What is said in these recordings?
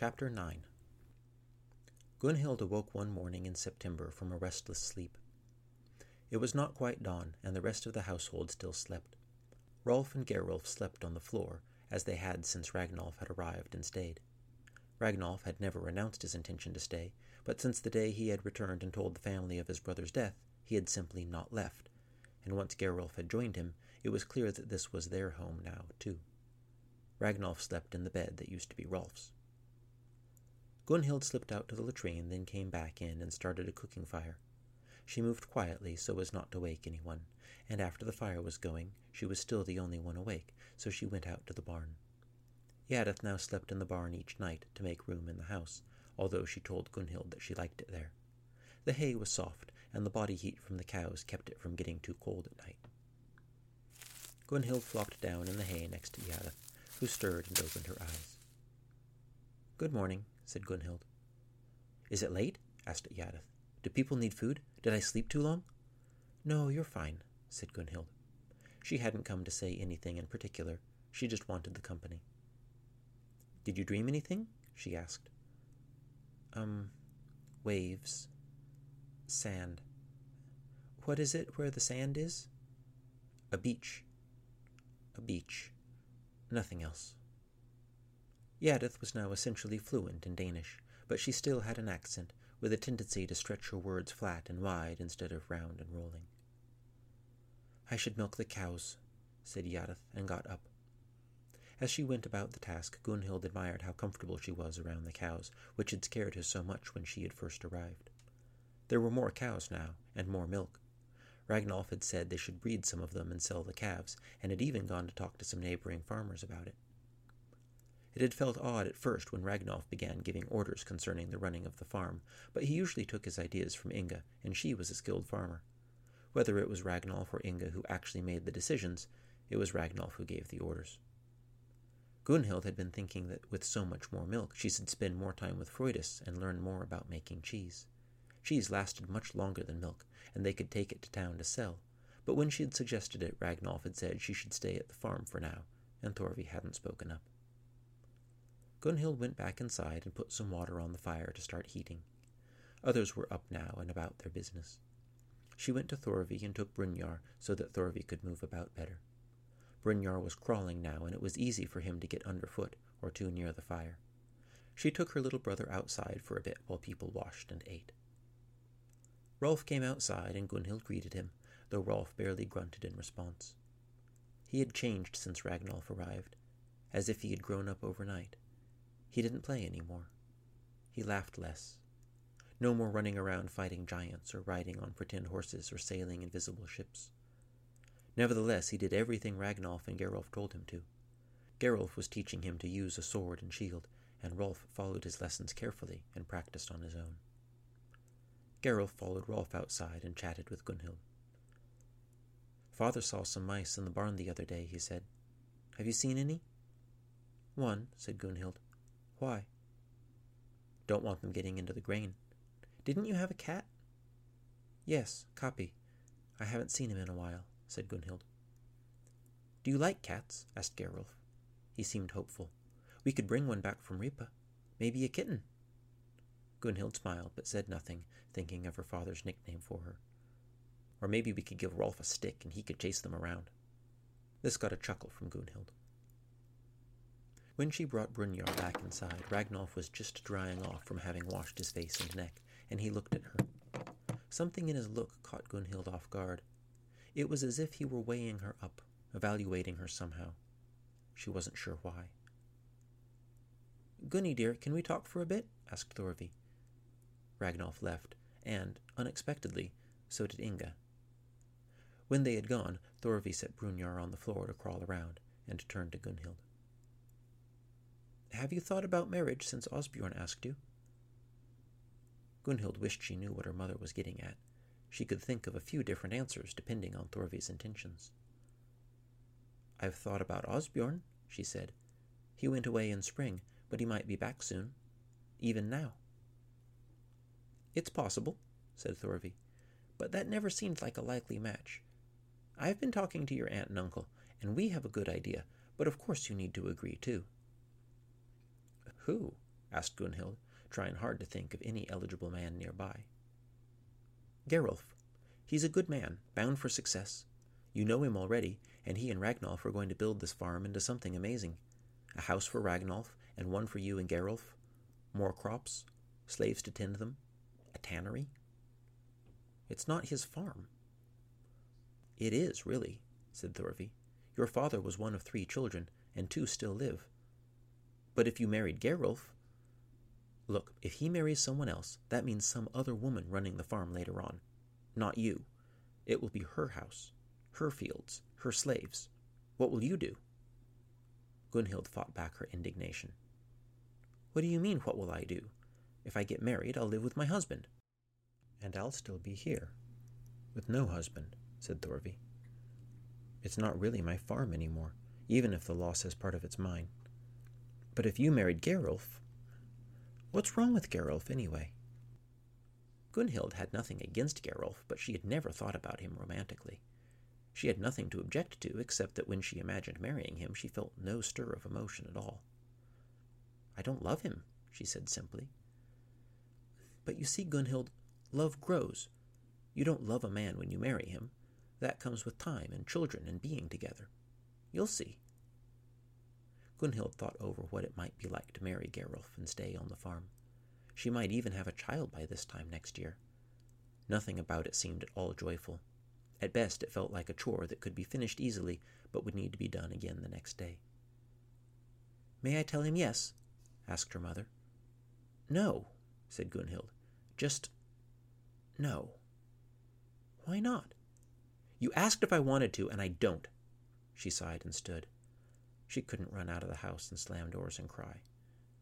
Chapter 9 Gunhild awoke one morning in September from a restless sleep. It was not quite dawn, and the rest of the household still slept. Rolf and Gerulf slept on the floor, as they had since Ragnolf had arrived and stayed. Ragnolf had never announced his intention to stay, but since the day he had returned and told the family of his brother's death, he had simply not left, and once Gerulf had joined him, it was clear that this was their home now, too. Ragnolf slept in the bed that used to be Rolf's. Gunhild slipped out to the latrine, then came back in and started a cooking fire. She moved quietly so as not to wake anyone, and after the fire was going, she was still the only one awake, so she went out to the barn. Yadith now slept in the barn each night to make room in the house, although she told Gunhild that she liked it there. The hay was soft, and the body heat from the cows kept it from getting too cold at night. Gunhild flopped down in the hay next to Yadith, who stirred and opened her eyes. Good morning, said Gunhild. Is it late? asked Yadith. Do people need food? Did I sleep too long? No, you're fine, said Gunhild. She hadn't come to say anything in particular. She just wanted the company. Did you dream anything? she asked. Um, waves. Sand. What is it where the sand is? A beach. A beach. Nothing else. Yadith was now essentially fluent in Danish, but she still had an accent, with a tendency to stretch her words flat and wide instead of round and rolling. I should milk the cows, said Yadith, and got up. As she went about the task, Gunhild admired how comfortable she was around the cows, which had scared her so much when she had first arrived. There were more cows now, and more milk. Ragnolf had said they should breed some of them and sell the calves, and had even gone to talk to some neighboring farmers about it. It had felt odd at first when Ragnolf began giving orders concerning the running of the farm, but he usually took his ideas from Inga, and she was a skilled farmer. Whether it was Ragnolf or Inga who actually made the decisions, it was Ragnolf who gave the orders. Gunhild had been thinking that with so much more milk, she should spend more time with Freydis and learn more about making cheese. Cheese lasted much longer than milk, and they could take it to town to sell. But when she had suggested it, Ragnolf had said she should stay at the farm for now, and Thorvi hadn't spoken up. Gunhild went back inside and put some water on the fire to start heating. Others were up now and about their business. She went to Thorvi and took Brynjar so that Thorvi could move about better. Brynjar was crawling now, and it was easy for him to get underfoot or too near the fire. She took her little brother outside for a bit while people washed and ate. Rolf came outside, and Gunhild greeted him, though Rolf barely grunted in response. He had changed since Ragnolf arrived, as if he had grown up overnight. He didn't play any more. He laughed less. No more running around fighting giants or riding on pretend horses or sailing invisible ships. Nevertheless, he did everything Ragnolf and Gerulf told him to. Gerulf was teaching him to use a sword and shield, and Rolf followed his lessons carefully and practiced on his own. Gerulf followed Rolf outside and chatted with Gunhild. Father saw some mice in the barn the other day, he said. Have you seen any? One, said Gunhild. Why? Don't want them getting into the grain. Didn't you have a cat? Yes, Kapi. I haven't seen him in a while, said Gunhild. Do you like cats? asked Gerulf. He seemed hopeful. We could bring one back from Ripa. Maybe a kitten. Gunhild smiled, but said nothing, thinking of her father's nickname for her. Or maybe we could give Rolf a stick and he could chase them around. This got a chuckle from Gunhild. When she brought Brynjar back inside, Ragnolf was just drying off from having washed his face and neck, and he looked at her. Something in his look caught Gunhild off guard. It was as if he were weighing her up, evaluating her somehow. She wasn't sure why. Gunny, dear, can we talk for a bit? asked Thorvi. Ragnolf left, and, unexpectedly, so did Inga. When they had gone, Thorvi set Brynjar on the floor to crawl around, and turned to Gunhild. Have you thought about marriage since Osbjorn asked you? Gunhild wished she knew what her mother was getting at. She could think of a few different answers depending on Thorvi's intentions. I've thought about Osbjorn, she said. He went away in spring, but he might be back soon. Even now. It's possible, said Thorvi, but that never seemed like a likely match. I've been talking to your aunt and uncle, and we have a good idea, but of course you need to agree too. Who? asked Gunhild, trying hard to think of any eligible man nearby. Gerulf. He's a good man, bound for success. You know him already, and he and Ragnolf are going to build this farm into something amazing. A house for Ragnolf, and one for you and Gerulf. More crops, slaves to tend them, a tannery. It's not his farm. It is, really, said Thorvi. Your father was one of three children, and two still live. But if you married Gerulf, look, if he marries someone else, that means some other woman running the farm later on. Not you. It will be her house, her fields, her slaves. What will you do? Gunhild fought back her indignation. What do you mean, what will I do? If I get married, I'll live with my husband. And I'll still be here. With no husband, said Thorvi. It's not really my farm anymore, even if the law says part of it's mine. But if you married Gerulf, what's wrong with Gerulf anyway? Gunhild had nothing against Gerulf, but she had never thought about him romantically. She had nothing to object to except that when she imagined marrying him, she felt no stir of emotion at all. I don't love him, she said simply. But you see, Gunhild, love grows. You don't love a man when you marry him. That comes with time and children and being together. You'll see. Gunhild thought over what it might be like to marry Gerulf and stay on the farm. She might even have a child by this time next year. Nothing about it seemed at all joyful. At best, it felt like a chore that could be finished easily, but would need to be done again the next day. May I tell him yes? asked her mother. No, said Gunhild. Just no. Why not? You asked if I wanted to, and I don't. She sighed and stood. She couldn't run out of the house and slam doors and cry.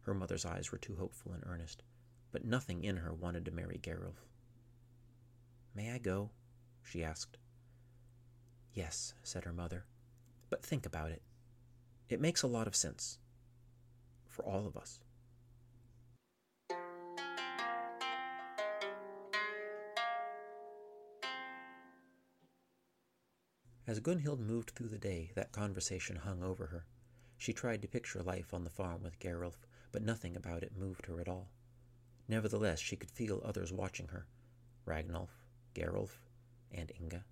Her mother's eyes were too hopeful and earnest, but nothing in her wanted to marry Gerulf. May I go? she asked. Yes, said her mother, but think about it. It makes a lot of sense. For all of us. As Gunhild moved through the day, that conversation hung over her. She tried to picture life on the farm with Gerulf, but nothing about it moved her at all. Nevertheless, she could feel others watching her Ragnolf, Gerulf, and Inga.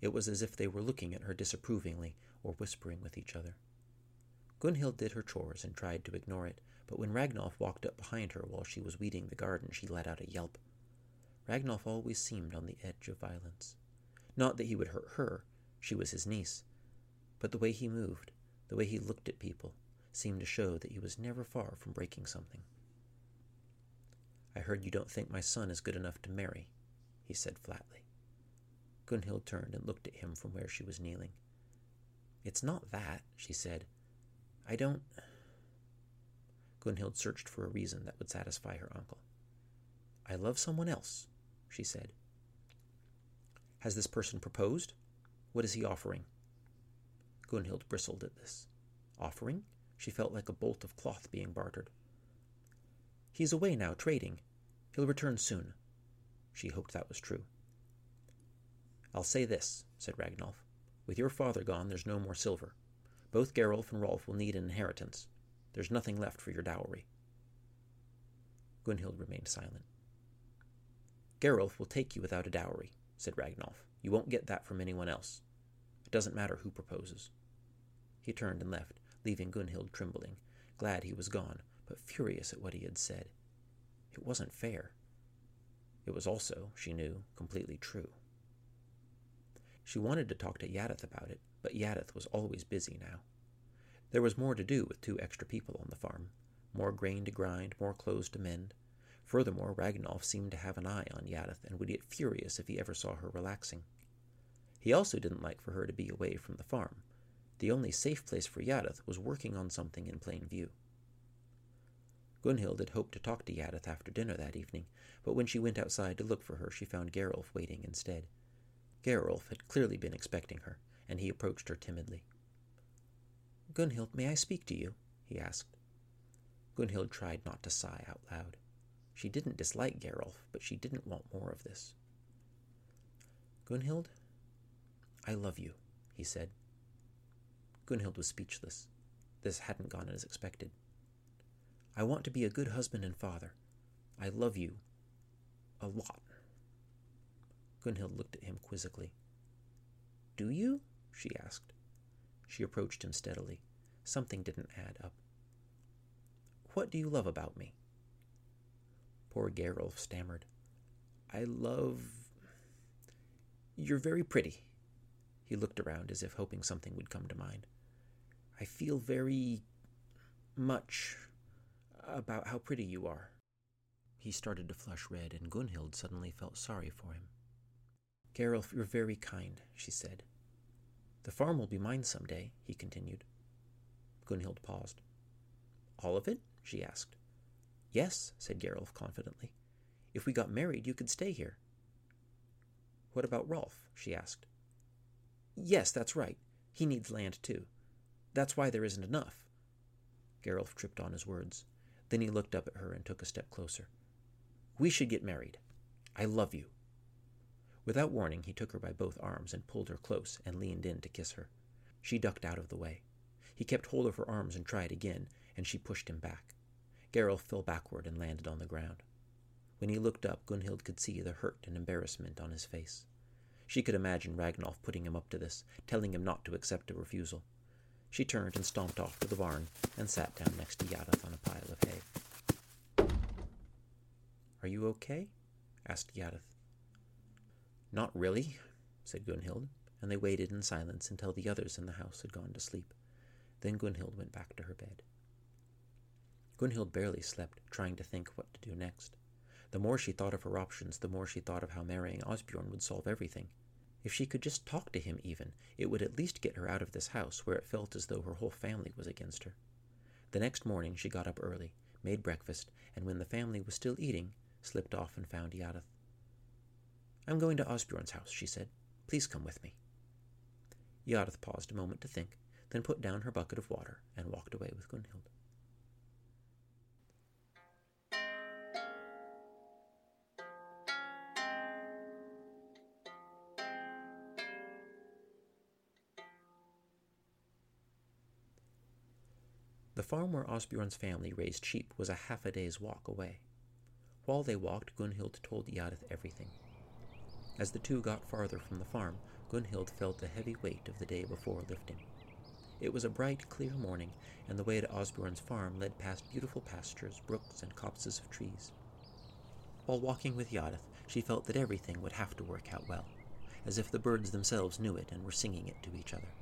It was as if they were looking at her disapprovingly or whispering with each other. Gunhild did her chores and tried to ignore it, but when Ragnolf walked up behind her while she was weeding the garden, she let out a yelp. Ragnolf always seemed on the edge of violence. Not that he would hurt her, she was his niece, but the way he moved, the way he looked at people, seemed to show that he was never far from breaking something. I heard you don't think my son is good enough to marry, he said flatly. Gunhild turned and looked at him from where she was kneeling. It's not that, she said. I don't. Gunhild searched for a reason that would satisfy her uncle. I love someone else, she said. Has this person proposed? What is he offering? Gunhild bristled at this. Offering? She felt like a bolt of cloth being bartered. He's away now, trading. He'll return soon. She hoped that was true. I'll say this, said Ragnolf. With your father gone, there's no more silver. Both Gerulf and Rolf will need an inheritance. There's nothing left for your dowry. Gunhild remained silent. Gerulf will take you without a dowry, said Ragnolf. You won't get that from anyone else. It doesn't matter who proposes. He turned and left, leaving Gunhild trembling, glad he was gone, but furious at what he had said. It wasn't fair. It was also, she knew, completely true. She wanted to talk to Yadith about it, but Yadith was always busy now. There was more to do with two extra people on the farm, more grain to grind, more clothes to mend. Furthermore, Ragnolf seemed to have an eye on Yadith and would get furious if he ever saw her relaxing. He also didn't like for her to be away from the farm. The only safe place for Yadith was working on something in plain view. Gunhild had hoped to talk to Yadith after dinner that evening, but when she went outside to look for her, she found Gerulf waiting instead. Gerulf had clearly been expecting her, and he approached her timidly. Gunhild, may I speak to you? he asked. Gunhild tried not to sigh out loud. She didn't dislike Gerulf, but she didn't want more of this. Gunhild, I love you, he said. Gunhild was speechless. This hadn't gone as expected. I want to be a good husband and father. I love you a lot. Gunhild looked at him quizzically. Do you? she asked. She approached him steadily. Something didn't add up. What do you love about me? Poor Gerulf stammered. I love. You're very pretty. He looked around as if hoping something would come to mind. I feel very much about how pretty you are. He started to flush red, and Gunhild suddenly felt sorry for him. Gerulf, you're very kind, she said. The farm will be mine some day, he continued. Gunhild paused. All of it? she asked. Yes, said Gerulf confidently. If we got married, you could stay here. What about Rolf? she asked. Yes, that's right. He needs land too. That's why there isn't enough. Gerulf tripped on his words. Then he looked up at her and took a step closer. We should get married. I love you. Without warning, he took her by both arms and pulled her close and leaned in to kiss her. She ducked out of the way. He kept hold of her arms and tried again, and she pushed him back. Gerulf fell backward and landed on the ground. When he looked up, Gunhild could see the hurt and embarrassment on his face. She could imagine Ragnolf putting him up to this, telling him not to accept a refusal. She turned and stomped off to the barn and sat down next to Yadith on a pile of hay. Are you okay? asked Yadith. Not really, said Gunhild, and they waited in silence until the others in the house had gone to sleep. Then Gunhild went back to her bed. Gunhild barely slept, trying to think what to do next. The more she thought of her options, the more she thought of how marrying Osbjorn would solve everything. If she could just talk to him, even, it would at least get her out of this house where it felt as though her whole family was against her. The next morning she got up early, made breakfast, and when the family was still eating, slipped off and found Yadith. I'm going to Osbjorn's house, she said. Please come with me. Yadith paused a moment to think, then put down her bucket of water and walked away with Gunhild. The farm where Osbjorn's family raised sheep was a half a day's walk away. While they walked, Gunhild told Yadith everything. As the two got farther from the farm, Gunhild felt the heavy weight of the day before lifting. It was a bright, clear morning, and the way to Osbjorn's farm led past beautiful pastures, brooks, and copses of trees. While walking with Yadith, she felt that everything would have to work out well, as if the birds themselves knew it and were singing it to each other.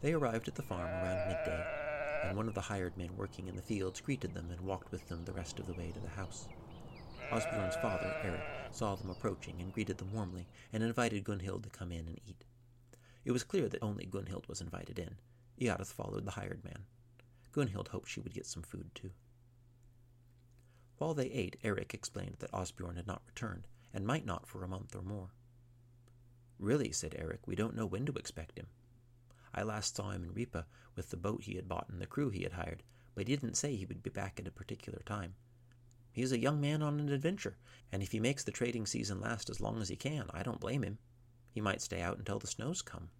They arrived at the farm around midday, and one of the hired men working in the fields greeted them and walked with them the rest of the way to the house. Osbjorn's father, Eric, saw them approaching and greeted them warmly and invited Gunhild to come in and eat. It was clear that only Gunhild was invited in. Yadith followed the hired man. Gunhild hoped she would get some food too. While they ate, Eric explained that Osbjorn had not returned, and might not for a month or more. Really, said Eric, we don't know when to expect him. I last saw him in Ripa with the boat he had bought and the crew he had hired, but he didn't say he would be back at a particular time. He is a young man on an adventure, and if he makes the trading season last as long as he can, I don't blame him. He might stay out until the snows come.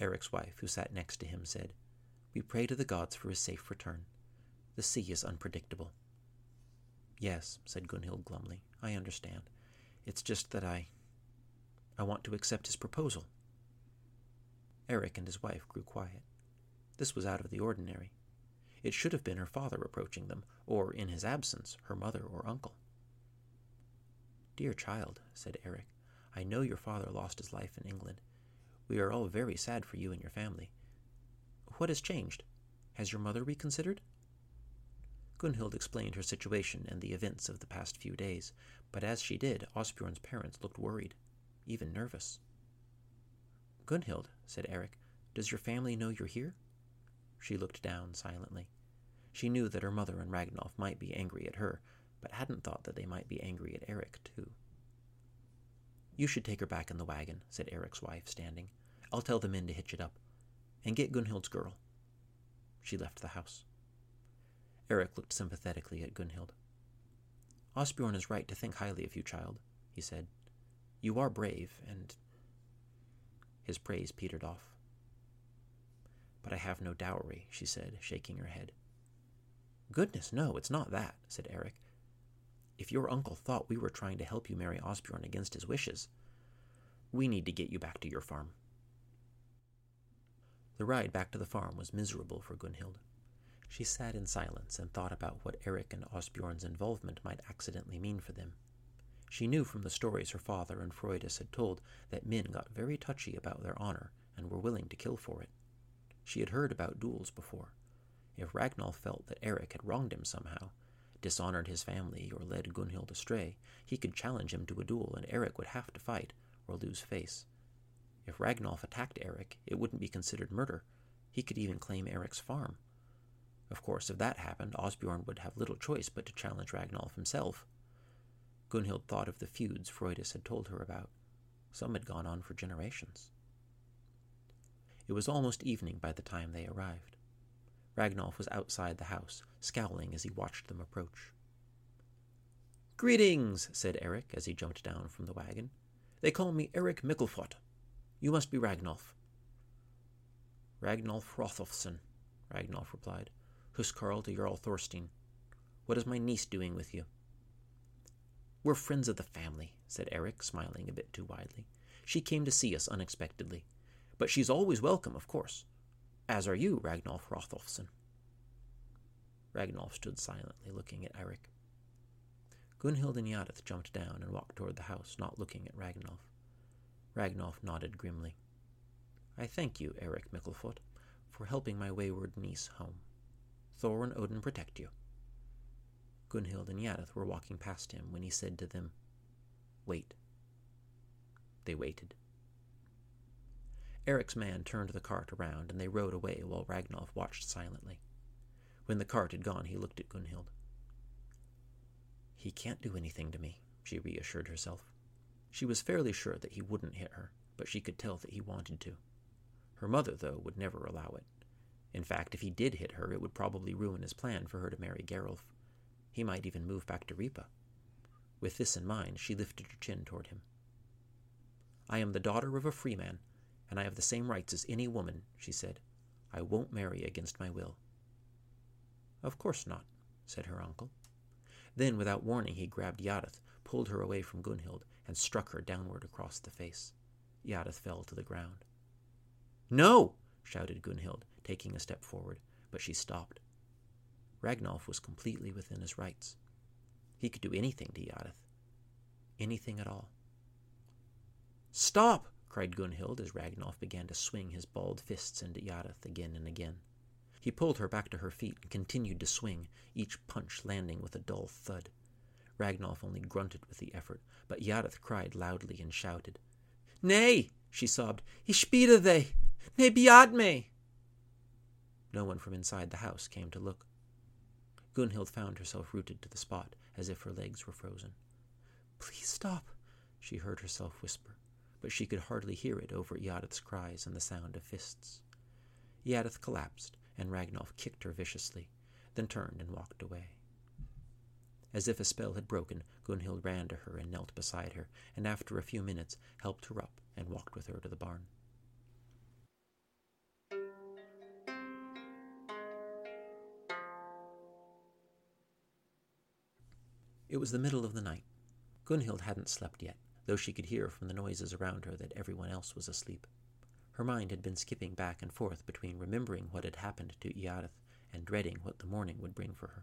Eric's wife, who sat next to him, said, We pray to the gods for his safe return. The sea is unpredictable. Yes, said Gunhild glumly, I understand. It's just that I. I want to accept his proposal. Eric and his wife grew quiet. This was out of the ordinary. It should have been her father approaching them, or, in his absence, her mother or uncle. Dear child, said Eric, I know your father lost his life in England. We are all very sad for you and your family. What has changed? Has your mother reconsidered? Gunhild explained her situation and the events of the past few days, but as she did, Osbjorn's parents looked worried, even nervous. Gunhild, said Eric, does your family know you're here? She looked down silently. She knew that her mother and Ragnolf might be angry at her, but hadn't thought that they might be angry at Eric, too. You should take her back in the wagon, said Eric's wife, standing. I'll tell the men to hitch it up. And get Gunhild's girl. She left the house. Eric looked sympathetically at Gunhild. Osbjorn is right to think highly of you, child, he said. You are brave, and. His praise petered off. But I have no dowry, she said, shaking her head. Goodness, no, it's not that, said Eric. If your uncle thought we were trying to help you marry Osbjorn against his wishes, we need to get you back to your farm. The ride back to the farm was miserable for Gunhild. She sat in silence and thought about what Eric and Osbjorn's involvement might accidentally mean for them. She knew from the stories her father and Freydis had told that men got very touchy about their honor and were willing to kill for it. She had heard about duels before. If Ragnolf felt that Eric had wronged him somehow, dishonored his family, or led Gunhild astray, he could challenge him to a duel, and Eric would have to fight or lose face. If Ragnolf attacked Eric, it wouldn't be considered murder. He could even claim Eric's farm. Of course, if that happened, Osbjorn would have little choice but to challenge Ragnolf himself. Gunhild thought of the feuds Freydis had told her about. Some had gone on for generations. It was almost evening by the time they arrived. Ragnolf was outside the house, scowling as he watched them approach. Greetings, said Eric as he jumped down from the wagon. They call me Eric Micklefoot. You must be Ragnolf. Ragnolf Hrothulfsson, Ragnolf replied. Huskarl to Jarl Thorstein. What is my niece doing with you? We're friends of the family, said Eric, smiling a bit too widely. She came to see us unexpectedly. But she's always welcome, of course. As are you, Ragnolf Hrothulfsson. Ragnolf stood silently, looking at Eric. Gunhild and Yadith jumped down and walked toward the house, not looking at Ragnolf. Ragnolf nodded grimly. I thank you, Eric Micklefoot, for helping my wayward niece home. Thor and Odin protect you. Gunhild and Yadith were walking past him when he said to them, Wait. They waited. Eric's man turned the cart around, and they rode away while Ragnolf watched silently. When the cart had gone, he looked at Gunhild. He can't do anything to me, she reassured herself. She was fairly sure that he wouldn't hit her, but she could tell that he wanted to. Her mother, though, would never allow it. In fact, if he did hit her, it would probably ruin his plan for her to marry Gerulf. He might even move back to Ripa. With this in mind, she lifted her chin toward him. I am the daughter of a free man, and I have the same rights as any woman, she said. I won't marry against my will. Of course not, said her uncle. Then, without warning, he grabbed Yadith, pulled her away from Gunhild, and struck her downward across the face. Yadith fell to the ground. No! shouted Gunhild, taking a step forward, but she stopped. Ragnolf was completely within his rights. He could do anything to Yadith. Anything at all. Stop! cried Gunhild as Ragnolf began to swing his balled fists into Yadith again and again. He pulled her back to her feet and continued to swing, each punch landing with a dull thud. Ragnolf only grunted with the effort, but Yadith cried loudly and shouted. Nay, she sobbed, ich bitte thee, nay beat me. No one from inside the house came to look. Gunhild found herself rooted to the spot, as if her legs were frozen. Please stop, she heard herself whisper, but she could hardly hear it over Yadith's cries and the sound of fists. Yadith collapsed, and Ragnolf kicked her viciously, then turned and walked away. As if a spell had broken, Gunhild ran to her and knelt beside her, and after a few minutes helped her up and walked with her to the barn. It was the middle of the night. Gunhild hadn't slept yet, though she could hear from the noises around her that everyone else was asleep. Her mind had been skipping back and forth between remembering what had happened to Yadith and dreading what the morning would bring for her.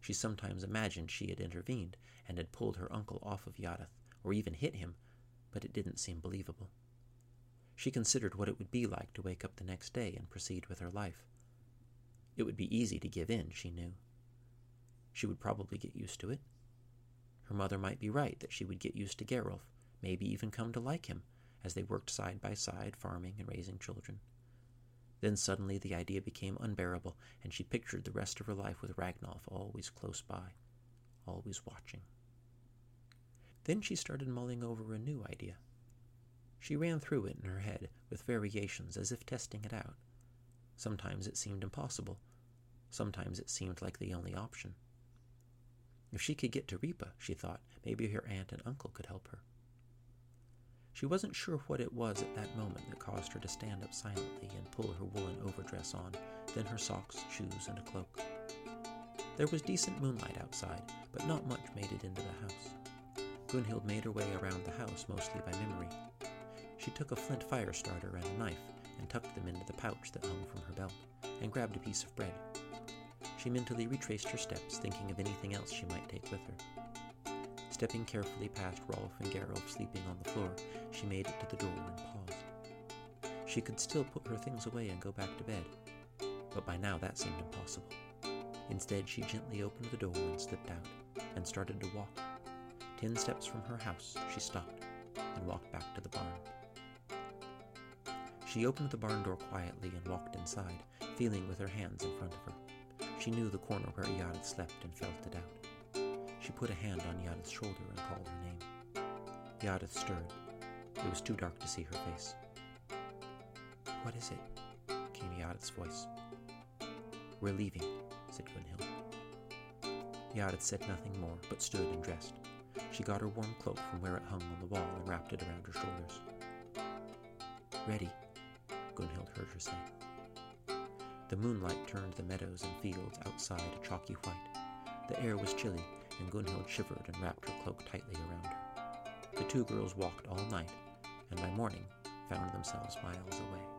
She sometimes imagined she had intervened and had pulled her uncle off of Yadith, or even hit him, but it didn't seem believable. She considered what it would be like to wake up the next day and proceed with her life. It would be easy to give in, she knew. She would probably get used to it. Her mother might be right that she would get used to Gerulf, maybe even come to like him, as they worked side by side, farming and raising children. Then suddenly the idea became unbearable, and she pictured the rest of her life with Ragnolf always close by, always watching. Then she started mulling over a new idea. She ran through it in her head with variations as if testing it out. Sometimes it seemed impossible. Sometimes it seemed like the only option. If she could get to Ripa, she thought, maybe her aunt and uncle could help her. She wasn't sure what it was at that moment that caused her to stand up silently and pull her woolen overdress on, then her socks, shoes, and a cloak. There was decent moonlight outside, but not much made it into the house. Gunhild made her way around the house mostly by memory. She took a flint fire starter and a knife and tucked them into the pouch that hung from her belt, and grabbed a piece of bread. She mentally retraced her steps, thinking of anything else she might take with her. Stepping carefully past Rolf and Gerulf sleeping on the floor, she made it to the door and paused. She could still put her things away and go back to bed, but by now that seemed impossible. Instead, she gently opened the door and slipped out, and started to walk. Ten steps from her house, she stopped and walked back to the barn. She opened the barn door quietly and walked inside, feeling with her hands in front of her. She knew the corner where Yadith slept and felt it out. She put a hand on Yadith's shoulder and called her name. Yadith stirred. It was too dark to see her face. What is it? came Yadith's voice. We're leaving, said Gunhild. Yadith said nothing more, but stood and dressed. She got her warm cloak from where it hung on the wall and wrapped it around her shoulders. Ready, Gunhild heard her say. The moonlight turned the meadows and fields outside a chalky white. The air was chilly, and Gunhild shivered and wrapped her cloak tightly around her. The two girls walked all night, and by morning found themselves miles away.